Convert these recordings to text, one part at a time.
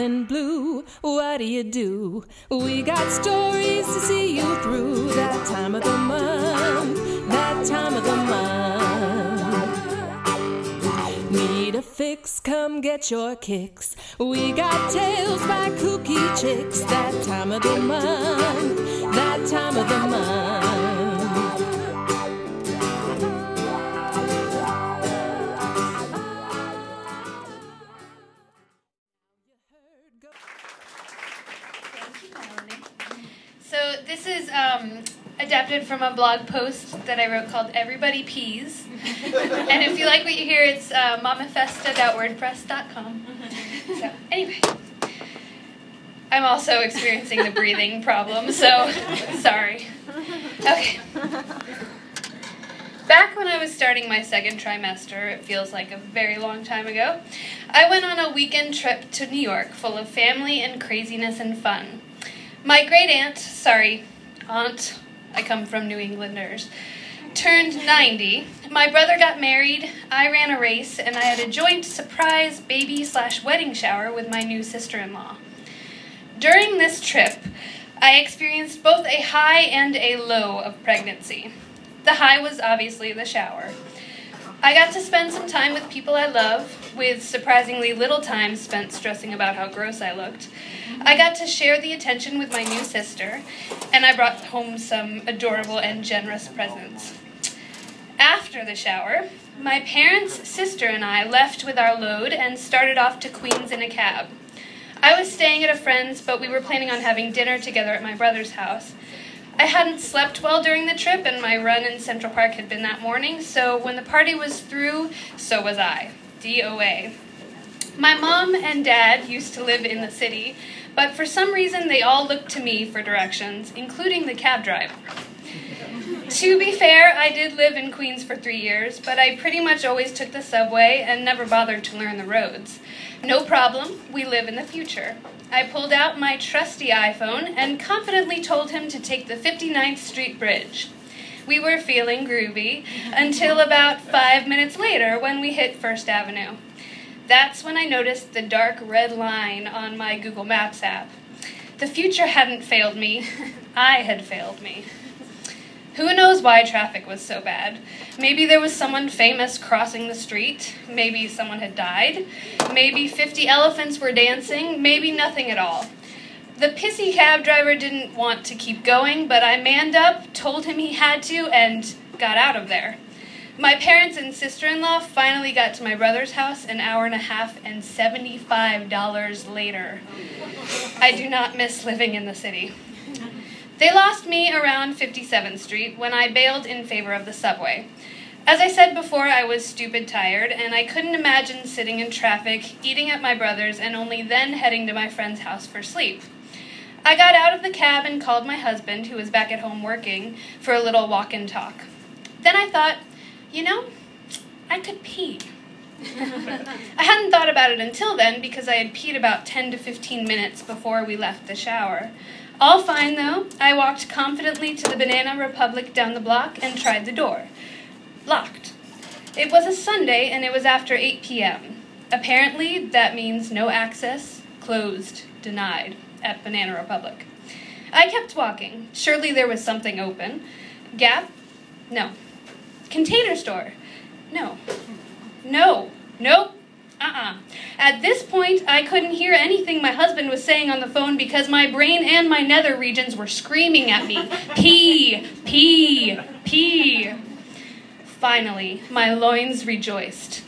feeling blue, what do you do? We got stories to see you through that time of the month, that time of the month. Need a fix? Come get your kicks. We got tales by kooky chicks that time of the month, that time of the month. This is um, adapted from a blog post that I wrote called "Everybody Pees," and if you like what you hear, it's uh, mamafesta.wordpress.com. So anyway, I'm also experiencing the breathing problem, so sorry. Okay. Back when I was starting my second trimester, it feels like a very long time ago, I went on a weekend trip to New York full of family and craziness and fun. My great aunt, sorry, aunt, I come from New Englanders, turned 90. My brother got married, I ran a race, and I had a joint surprise baby slash wedding shower with my new sister in law. During this trip, I experienced both a high and a low of pregnancy. The high was obviously the shower. I got to spend some time with people I love, with surprisingly little time spent stressing about how gross I looked. I got to share the attention with my new sister, and I brought home some adorable and generous presents. After the shower, my parents, sister, and I left with our load and started off to Queens in a cab. I was staying at a friend's, but we were planning on having dinner together at my brother's house. I hadn't slept well during the trip, and my run in Central Park had been that morning, so when the party was through, so was I. DOA. My mom and dad used to live in the city, but for some reason they all looked to me for directions, including the cab driver. to be fair, I did live in Queens for three years, but I pretty much always took the subway and never bothered to learn the roads. No problem, we live in the future. I pulled out my trusty iPhone and confidently told him to take the 59th Street Bridge. We were feeling groovy until about five minutes later when we hit First Avenue. That's when I noticed the dark red line on my Google Maps app. The future hadn't failed me, I had failed me. Who knows why traffic was so bad? Maybe there was someone famous crossing the street. Maybe someone had died. Maybe 50 elephants were dancing. Maybe nothing at all. The pissy cab driver didn't want to keep going, but I manned up, told him he had to, and got out of there. My parents and sister in law finally got to my brother's house an hour and a half and $75 later. I do not miss living in the city. They lost me around 57th Street when I bailed in favor of the subway. As I said before, I was stupid tired, and I couldn't imagine sitting in traffic, eating at my brother's, and only then heading to my friend's house for sleep. I got out of the cab and called my husband, who was back at home working, for a little walk and talk. Then I thought, you know, I could pee. I hadn't thought about it until then because I had peed about 10 to 15 minutes before we left the shower. All fine though, I walked confidently to the Banana Republic down the block and tried the door. Locked. It was a Sunday and it was after 8 p.m. Apparently, that means no access, closed, denied at Banana Republic. I kept walking. Surely there was something open. Gap? No. Container store? No. No. Nope. Uh-uh. At this point, I couldn't hear anything my husband was saying on the phone because my brain and my nether regions were screaming at me. Pee, pee, pee. Finally, my loins rejoiced.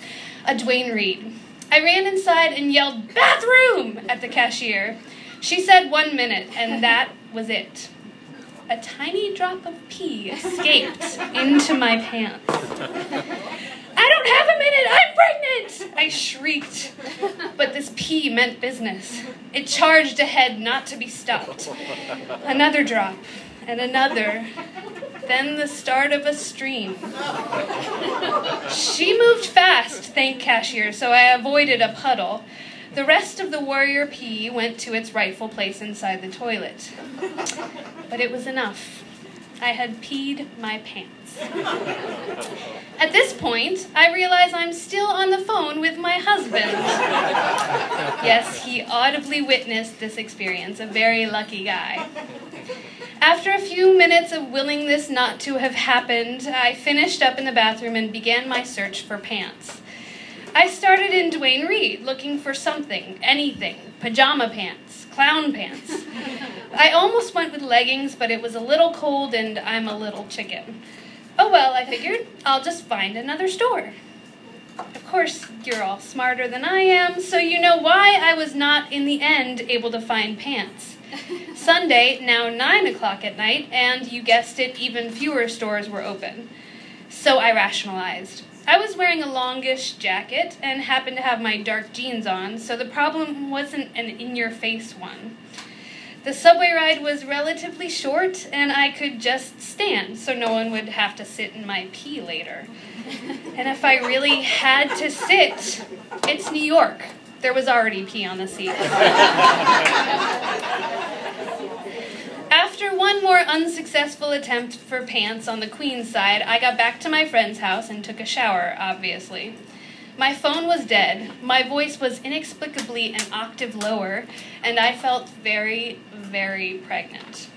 A Duane Reade. I ran inside and yelled, bathroom, at the cashier. She said one minute, and that was it. A tiny drop of pee escaped into my pants. A minute, I'm pregnant! I shrieked. But this pee meant business. It charged ahead, not to be stopped. Another drop, and another, then the start of a stream. She moved fast, thank cashier, so I avoided a puddle. The rest of the warrior pee went to its rightful place inside the toilet. But it was enough. I had peed my pants. This point, I realize I'm still on the phone with my husband. Yes, he audibly witnessed this experience, a very lucky guy. After a few minutes of willingness not to have happened, I finished up in the bathroom and began my search for pants. I started in Duane Reade, looking for something, anything pajama pants, clown pants. I almost went with leggings, but it was a little cold and I'm a little chicken. Oh well, I figured I'll just find another store. Of course, you're all smarter than I am, so you know why I was not in the end able to find pants. Sunday, now 9 o'clock at night, and you guessed it, even fewer stores were open. So I rationalized. I was wearing a longish jacket and happened to have my dark jeans on, so the problem wasn't an in your face one. The subway ride was relatively short, and I could just stand so no one would have to sit in my pee later. and if I really had to sit, it's New York. There was already pee on the seat. After one more unsuccessful attempt for pants on the Queen's side, I got back to my friend's house and took a shower, obviously. My phone was dead, my voice was inexplicably an octave lower, and I felt very, very pregnant.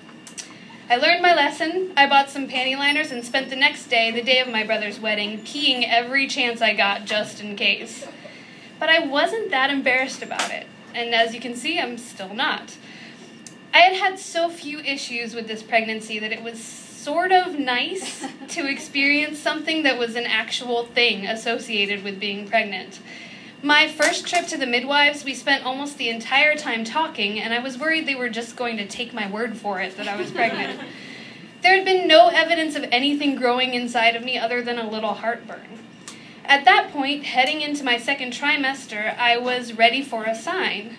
I learned my lesson. I bought some panty liners and spent the next day, the day of my brother's wedding, peeing every chance I got just in case. But I wasn't that embarrassed about it, and as you can see, I'm still not. I had had so few issues with this pregnancy that it was sort of nice to experience something that was an actual thing associated with being pregnant. My first trip to the midwives, we spent almost the entire time talking, and I was worried they were just going to take my word for it that I was pregnant. there had been no evidence of anything growing inside of me other than a little heartburn. At that point, heading into my second trimester, I was ready for a sign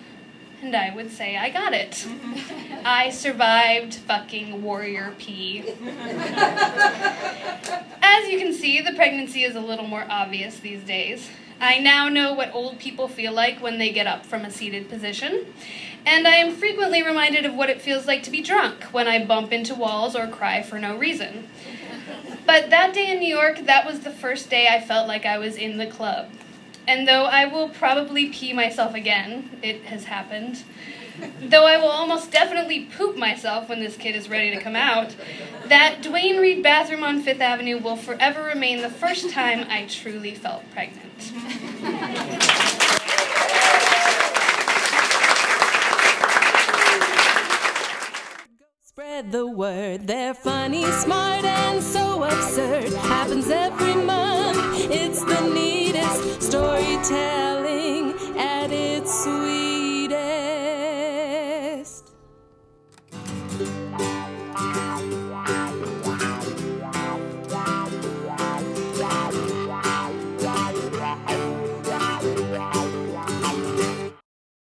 and I would say I got it. Mm-hmm. I survived fucking warrior pee. As you can see, the pregnancy is a little more obvious these days. I now know what old people feel like when they get up from a seated position, and I am frequently reminded of what it feels like to be drunk when I bump into walls or cry for no reason. But that day in New York, that was the first day I felt like I was in the club. And though I will probably pee myself again, it has happened. Though I will almost definitely poop myself when this kid is ready to come out, that Duane Reade bathroom on Fifth Avenue will forever remain the first time I truly felt pregnant. Spread the word, they're funny, smart, and so absurd. Happens every tell.